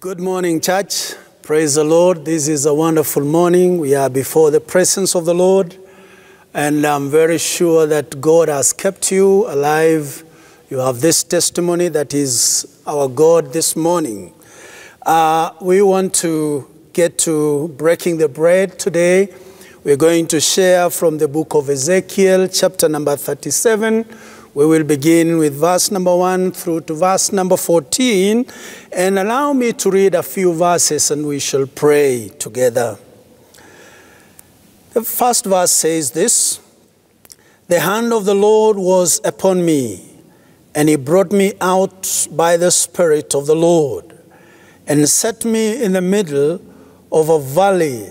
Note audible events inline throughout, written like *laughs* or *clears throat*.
Good morning, church. Praise the Lord. This is a wonderful morning. We are before the presence of the Lord, and I'm very sure that God has kept you alive. You have this testimony that is our God this morning. Uh, we want to get to breaking the bread today. We're going to share from the book of Ezekiel, chapter number 37. We will begin with verse number 1 through to verse number 14. And allow me to read a few verses and we shall pray together. The first verse says this The hand of the Lord was upon me, and he brought me out by the Spirit of the Lord, and set me in the middle of a valley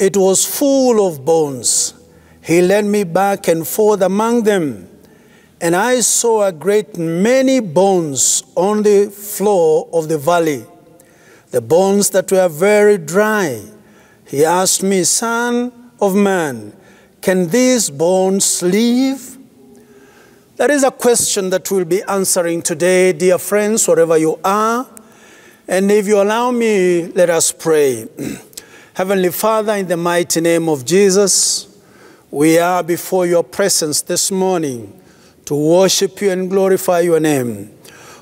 it was full of bones. He led me back and forth among them, and I saw a great many bones on the floor of the valley, the bones that were very dry. He asked me, Son of man, can these bones live? That is a question that we'll be answering today, dear friends, wherever you are. And if you allow me, let us pray. *clears throat* Heavenly Father, in the mighty name of Jesus, we are before your presence this morning to worship you and glorify your name.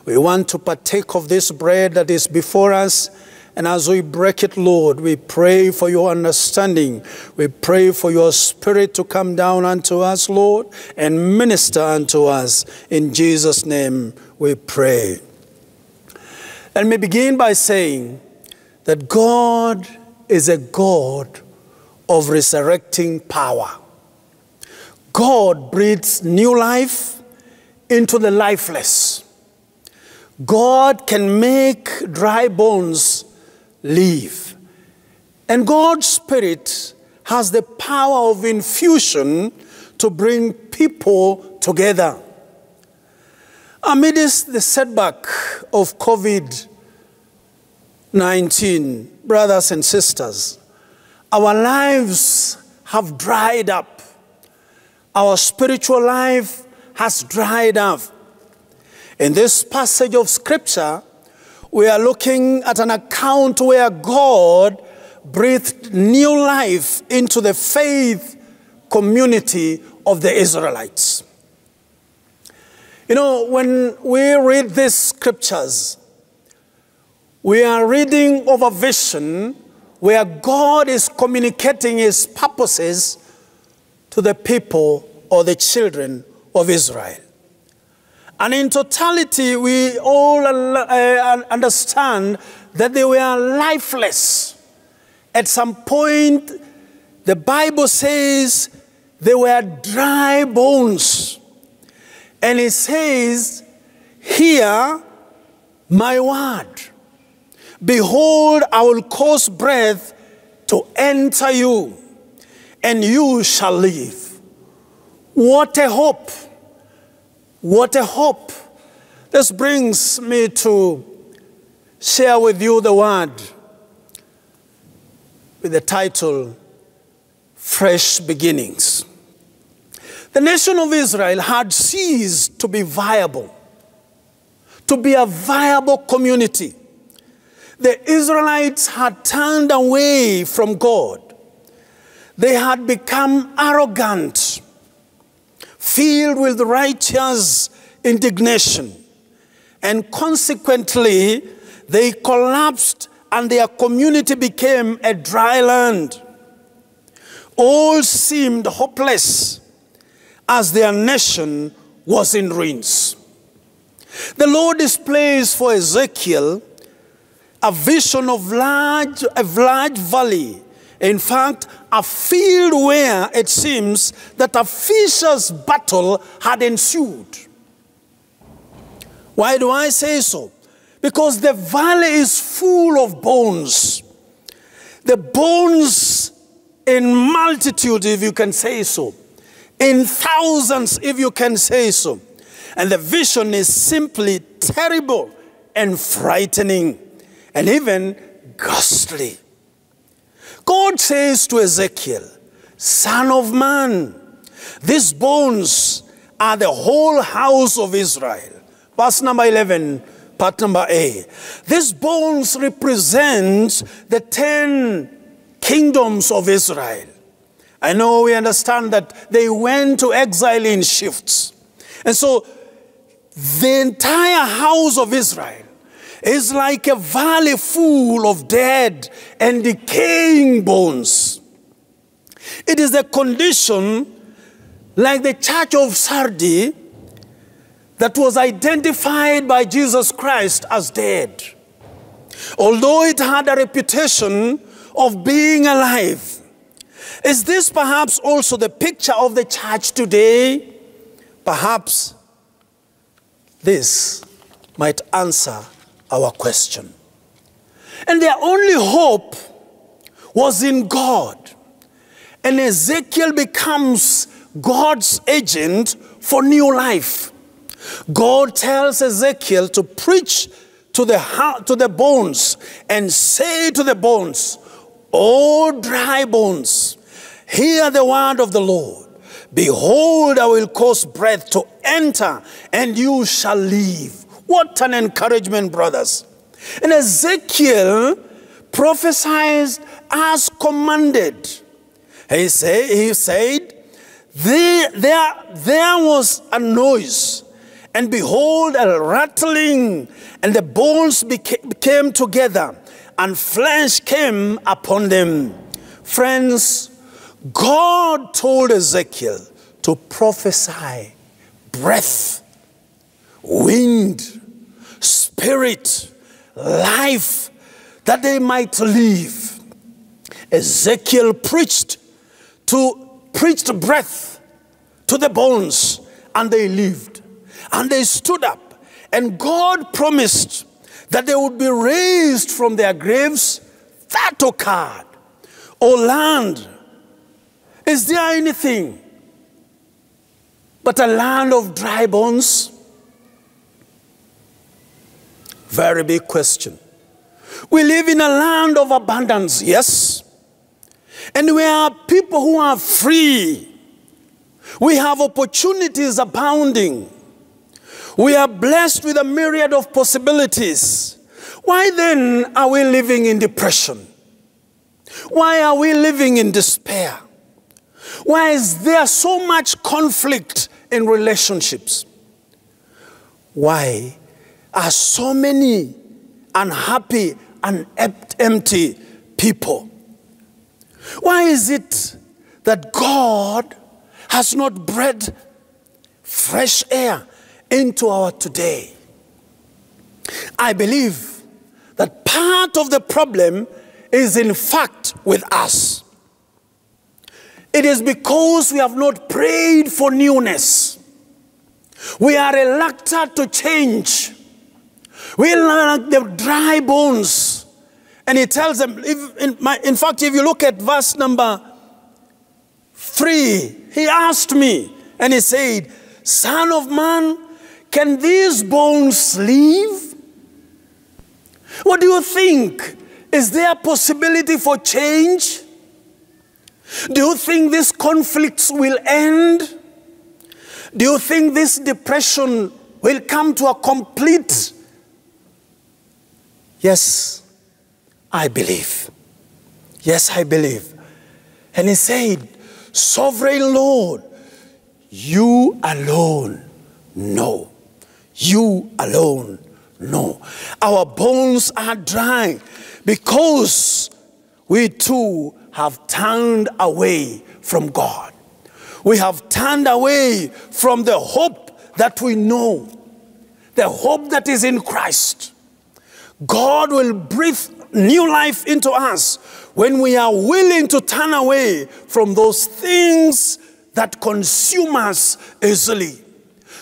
We want to partake of this bread that is before us. And as we break it, Lord, we pray for your understanding. We pray for your spirit to come down unto us, Lord, and minister unto us. In Jesus' name we pray. Let me begin by saying that God is a God of resurrecting power. God breathes new life into the lifeless. God can make dry bones live. And God's Spirit has the power of infusion to bring people together. Amidst the setback of COVID 19, brothers and sisters, our lives have dried up. Our spiritual life has dried up. In this passage of scripture, we are looking at an account where God breathed new life into the faith community of the Israelites. You know, when we read these scriptures, we are reading of a vision where God is communicating his purposes to the people or the children of Israel. And in totality, we all uh, understand that they were lifeless. At some point, the Bible says they were dry bones. And it says, Hear my word. Behold, I will cause breath to enter you, and you shall live. What a hope! What a hope! This brings me to share with you the word with the title Fresh Beginnings. The nation of Israel had ceased to be viable, to be a viable community the Israelites had turned away from God. They had become arrogant, filled with righteous indignation, and consequently, they collapsed and their community became a dry land. All seemed hopeless as their nation was in ruins. The Lord displays for Ezekiel a vision of large, a large valley. In fact, a field where it seems that a fierce battle had ensued. Why do I say so? Because the valley is full of bones. The bones in multitude, if you can say so, in thousands, if you can say so. And the vision is simply terrible and frightening and even ghastly. God says to Ezekiel, Son of man, these bones are the whole house of Israel. Verse number 11, Part number A. These bones represent the ten kingdoms of Israel. I know we understand that they went to exile in shifts. And so the entire house of Israel is like a valley full of dead and decaying bones. It is a condition like the church of Sardis that was identified by Jesus Christ as dead. Although it had a reputation of being alive. Is this perhaps also the picture of the church today? Perhaps this might answer our question. And their only hope was in God. And Ezekiel becomes God's agent for new life. God tells Ezekiel to preach to the, to the bones and say to the bones, O dry bones, hear the word of the Lord. Behold, I will cause breath to enter, and you shall live. What an encouragement, brothers. And Ezekiel prophesied as commanded. He, say, he said, there, there, there was a noise and behold, a rattling, and the bones became together, and flesh came upon them. Friends, God told Ezekiel to prophesy breath, wind, spirit, life, that they might live. Ezekiel preached to preached breath to the bones, and they lived. And they stood up, and God promised that they would be raised from their graves. That occurred. O land, is there anything but a land of dry bones? Very big question. We live in a land of abundance, yes. And we are people who are free. We have opportunities abounding. We are blessed with a myriad of possibilities. Why then are we living in depression? Why are we living in despair? Why is there so much conflict in relationships? Why are so many unhappy and empty people? Why is it that God has not bred fresh air into our today. I believe that part of the problem is, in fact, with us. It is because we have not prayed for newness. We are reluctant to change. We are like the dry bones. And he tells them, if, in, my, in fact, if you look at verse number three, he asked me, and he said, Son of man, can these bones live? What do you think? Is there a possibility for change? Do you think these conflicts will end? Do you think this depression will come to a complete? Yes, I believe. Yes, I believe. And he said, Sovereign Lord, you alone know. You alone know. Our bones are dry because we too have turned away from God. We have turned away from the hope that we know, the hope that is in Christ. God will breathe new life into us when we are willing to turn away from those things that consume us easily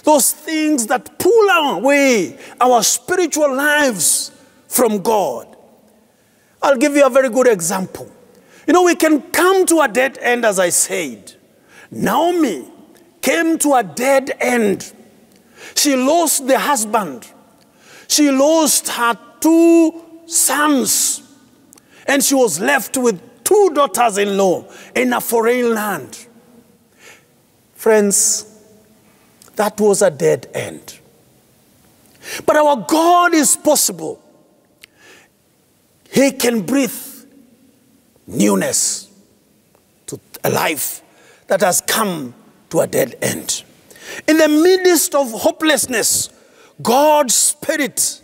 those things that pull away our spiritual lives from God. I'll give you a very good example. You know, we can come to a dead end, as I said. Naomi came to a dead end. She lost the husband, she lost her two sons, and she was left with two daughters in law in a foreign land. Friends, that was a dead end. But our God is possible. He can breathe newness to a life that has come to a dead end. In the midst of hopelessness, God's Spirit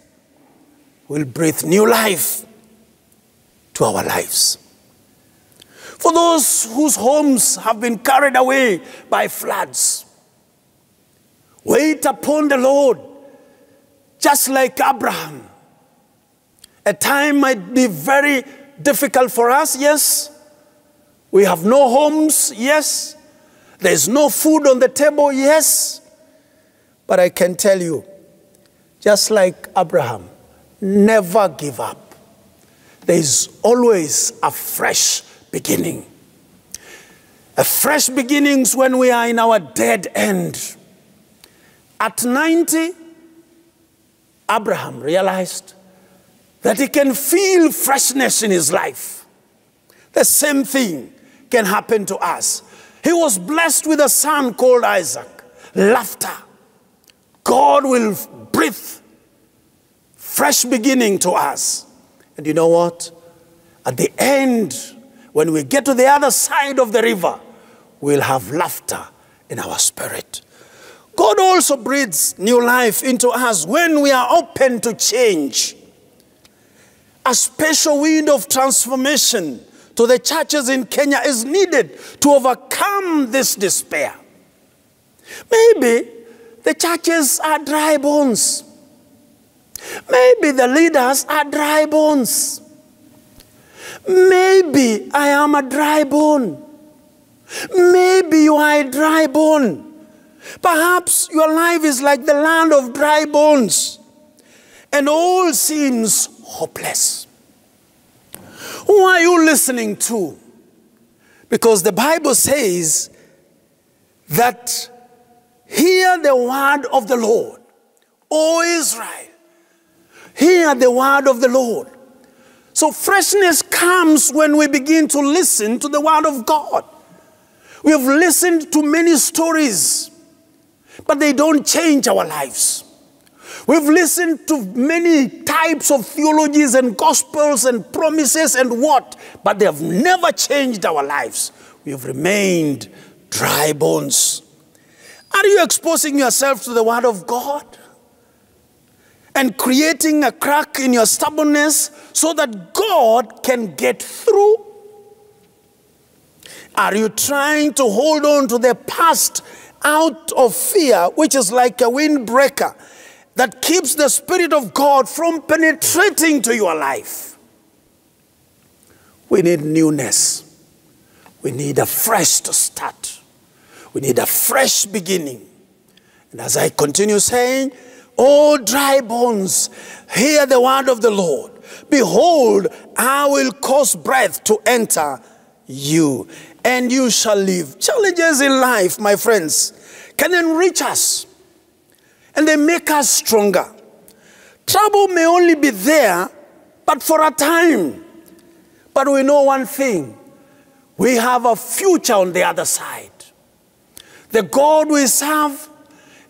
will breathe new life to our lives. For those whose homes have been carried away by floods, wait upon the Lord, just like Abraham. A time might be very difficult for us, yes. We have no homes, yes. There's no food on the table, yes. But I can tell you, just like Abraham, never give up. There is always a fresh beginning. A fresh beginnings when we are in our dead end. At 90, Abraham realized that he can feel freshness in his life. The same thing can happen to us. He was blessed with a son called Isaac. Laughter. God will breathe fresh beginning to us. And you know what? At the end, when we get to the other side of the river, we'll have laughter in our spirit. God also breathes new life into us when we are open to change. A special wind of transformation to the churches in Kenya is needed to overcome this despair. Maybe the churches are dry bones. Maybe the leaders are dry bones. Maybe I am a dry bone. Maybe you are a dry bone. Perhaps your life is like the land of dry bones, and all seems hopeless. Who are you listening to? Because the Bible says that hear the word of the Lord, O Israel. Hear the word of the Lord. So, freshness comes when we begin to listen to the word of God. We have listened to many stories, but they don't change our lives. We've listened to many types of theologies and gospels and promises and what, but they have never changed our lives. We have remained dry bones. Are you exposing yourself to the Word of God? And creating a crack in your stubbornness so that God can get through? Are you trying to hold on to the past out of fear, which is like a windbreaker? that keeps the Spirit of God from penetrating to your life. We need newness. We need a fresh start. We need a fresh beginning. And as I continue saying, all dry bones, hear the word of the Lord. Behold, I will cause breath to enter you, and you shall live. Challenges in life, my friends, can enrich us and they make us stronger. Trouble may only be there, but for a time. But we know one thing we have a future on the other side. The God we serve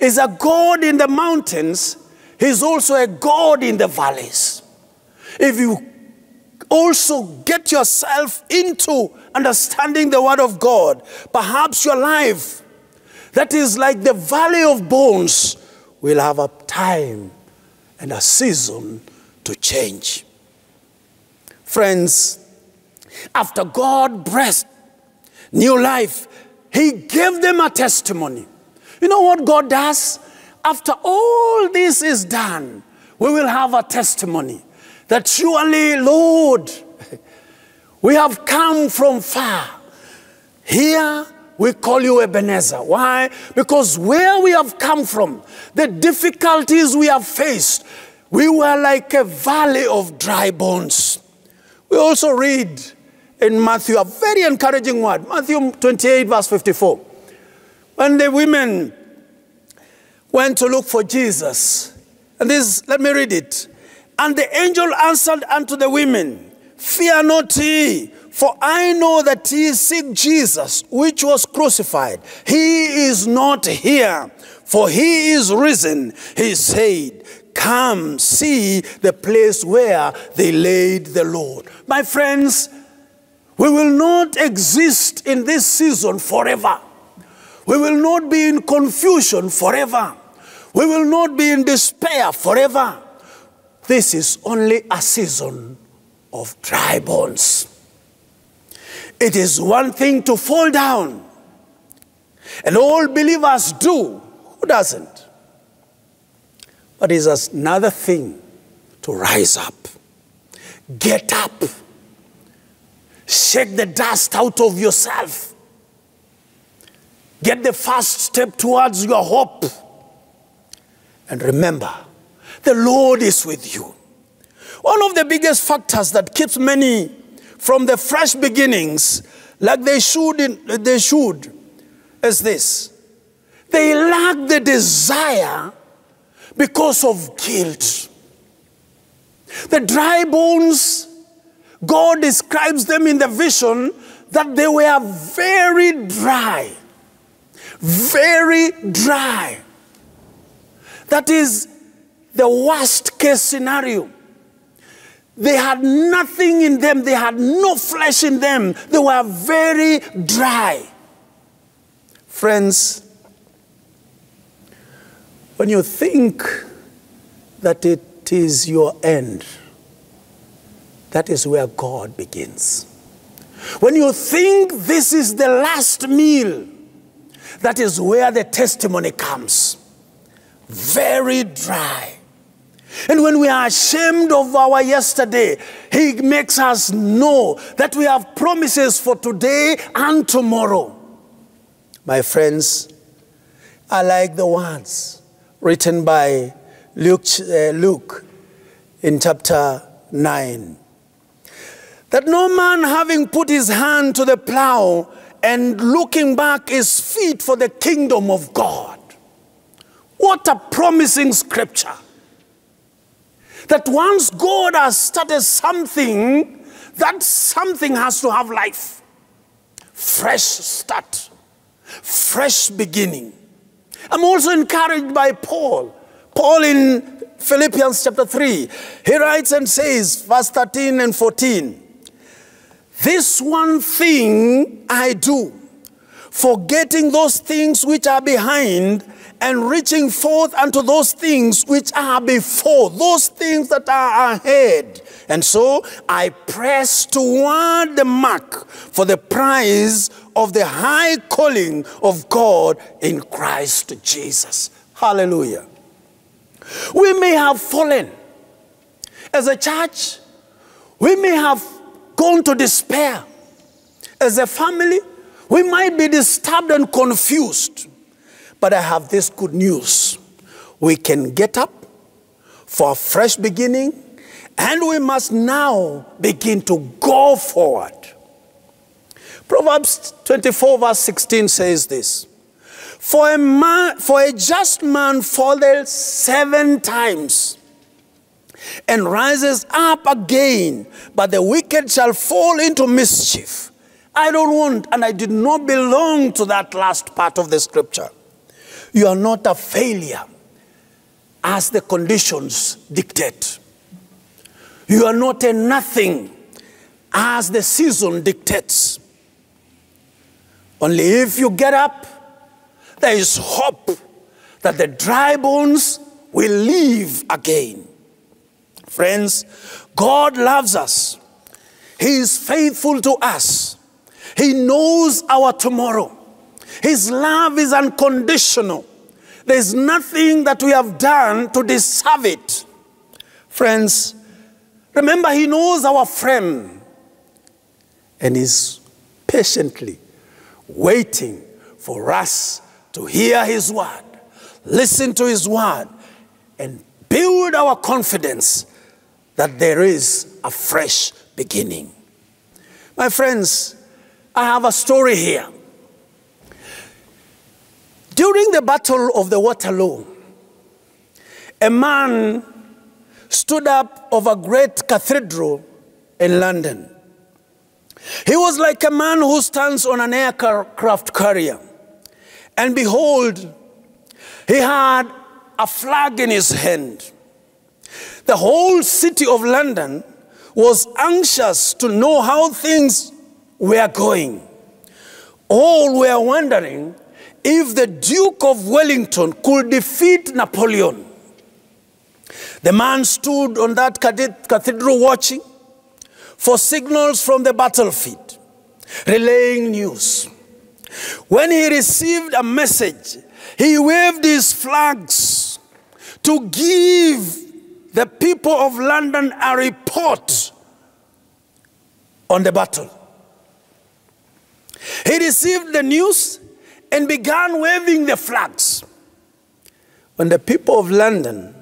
is a God in the mountains, He's also a God in the valleys. If you also get yourself into understanding the Word of God, perhaps your life that is like the valley of bones will have a time and a season to change. Friends, after God breathed new life, He gave them a testimony. You know what God does? After all this is done, we will have a testimony that surely, Lord, *laughs* we have come from far. Here we call you Ebenezer. Why? Because where we have come from, the difficulties we have faced, we were like a valley of dry bones. We also read in Matthew a very encouraging word Matthew 28, verse 54. When the women went to look for Jesus, and this, let me read it. And the angel answered unto the women, Fear not ye. For I know that ye seek Jesus, which was crucified. He is not here, for he is risen. He said, come see the place where they laid the Lord. My friends, we will not exist in this season forever. We will not be in confusion forever. We will not be in despair forever. This is only a season of dry bones. It is one thing to fall down, and all believers do. Who doesn't? But it is another thing to rise up, get up, shake the dust out of yourself, get the first step towards your hope. And remember, the Lord is with you. One of the biggest factors that keeps many from the fresh beginnings, like they should, in, they should, is this: they lack the desire because of guilt. The dry bones, God describes them in the vision that they were very dry, very dry. That is the worst case scenario. They had nothing in them, they had no flesh in them, they were very dry. Friends, when you think that it is your end, that is where God begins. When you think this is the last meal, that is where the testimony comes. Very dry. And when we are ashamed of our yesterday, He makes us know that we have promises for today and tomorrow. My friends, I like the ones written by Luke, uh, Luke in chapter 9. That no man having put his hand to the plow and looking back is fit for the kingdom of God. What a promising scripture. That once God has started something, that something has to have life. Fresh start, fresh beginning. I'm also encouraged by Paul. Paul in Philippians chapter 3, he writes and says, verse 13 and 14, This one thing I do, forgetting those things which are behind and reaching forth unto those things which are before, those things that are ahead. And so I press toward the mark for the prize of the high calling of God in Christ Jesus. Hallelujah. We may have fallen as a church, we may have gone to despair. As a family, we might be disturbed and confused. But I have this good news. We can get up for a fresh beginning, and we must now begin to go forward. Proverbs 24, verse 16 says this For a, man, for a just man falls seven times and rises up again, but the wicked shall fall into mischief. I don't want, and I did not belong to that last part of the scripture. You are not a failure as the conditions dictate. You are not a nothing as the season dictates. Only if you get up, there is hope that the dry bones will live again. Friends, God loves us. He is faithful to us. He knows our tomorrow. His love is unconditional. There's nothing that we have done to deserve it. Friends, remember, He knows our frame and is patiently waiting for us to hear His word, listen to His word, and build our confidence that there is a fresh beginning. My friends, I have a story here. During the Battle of the Waterloo, a man stood up of a great cathedral in London. He was like a man who stands on an aircraft carrier. And behold, he had a flag in his hand. The whole city of London was anxious to know how things were going. All were wondering if the Duke of Wellington could defeat Napoleon. The man stood on that cathedral watching for signals from the battlefield, relaying news. When he received a message, he waved his flags to give the people of London a report on the battle. He received the news and began waving the flags. When the people of London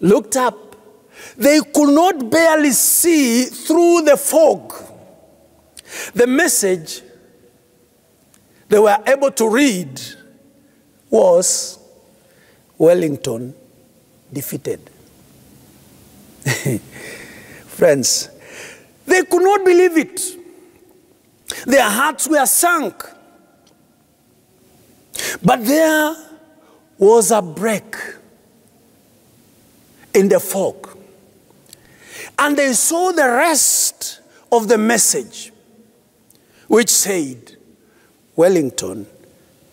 looked up, they could not barely see through the fog. The message they were able to read was Wellington defeated. *laughs* Friends, they could not believe it. Their hearts were sunk. But there was a break in the fog. And they saw the rest of the message, which said, Wellington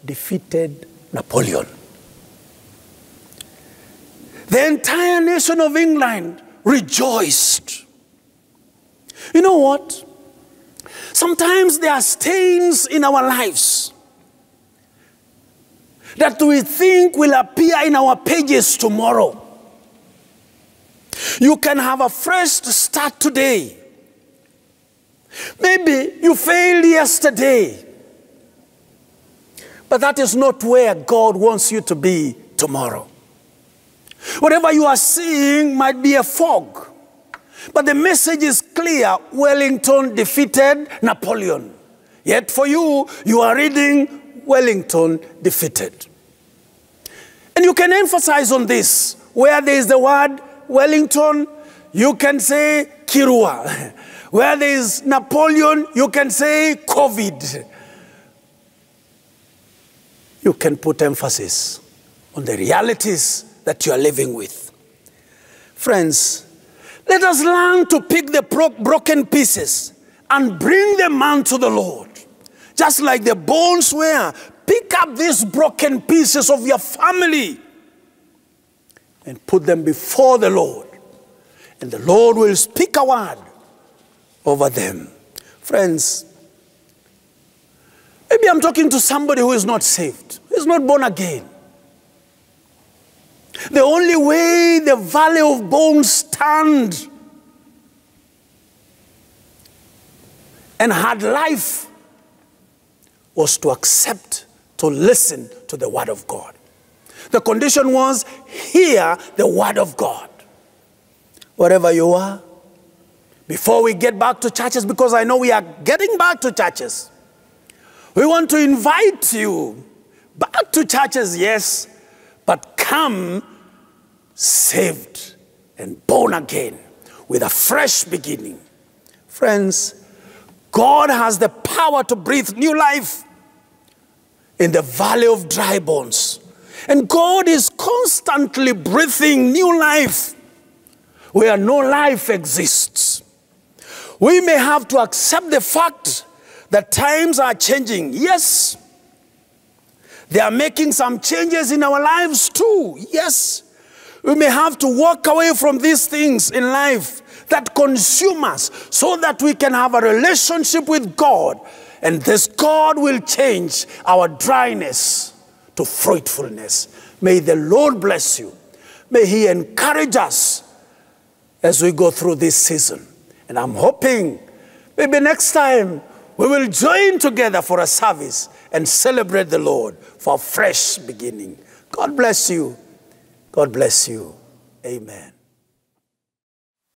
defeated Napoleon. The entire nation of England rejoiced. You know what? Sometimes there are stains in our lives that we think will appear in our pages tomorrow. You can have a fresh start today. Maybe you failed yesterday. But that is not where God wants you to be tomorrow. Whatever you are seeing might be a fog. But the message is clear Wellington defeated Napoleon. Yet for you, you are reading Wellington defeated. And you can emphasize on this. Where there is the word Wellington, you can say Kirua. *laughs* Where there is Napoleon, you can say COVID you can put emphasis on the realities that you are living with. Friends, let us learn to pick the broken pieces and bring them unto the Lord. Just like the bones were, pick up these broken pieces of your family and put them before the Lord. And the Lord will speak a word over them. Friends, maybe I'm talking to somebody who is not saved. He's not born again. The only way the valley of bones stand and had life was to accept, to listen to the word of God. The condition was hear the word of God. Wherever you are, before we get back to churches, because I know we are getting back to churches, we want to invite you Back to churches, yes, but come saved and born again with a fresh beginning. Friends, God has the power to breathe new life in the valley of dry bones. And God is constantly breathing new life where no life exists. We may have to accept the fact that times are changing. Yes, they are making some changes in our lives too. Yes. We may have to walk away from these things in life that consume us so that we can have a relationship with God. And this God will change our dryness to fruitfulness. May the Lord bless you. May He encourage us as we go through this season. And I'm hoping maybe next time we will join together for a service and celebrate the Lord for a fresh beginning. God bless you. God bless you. Amen.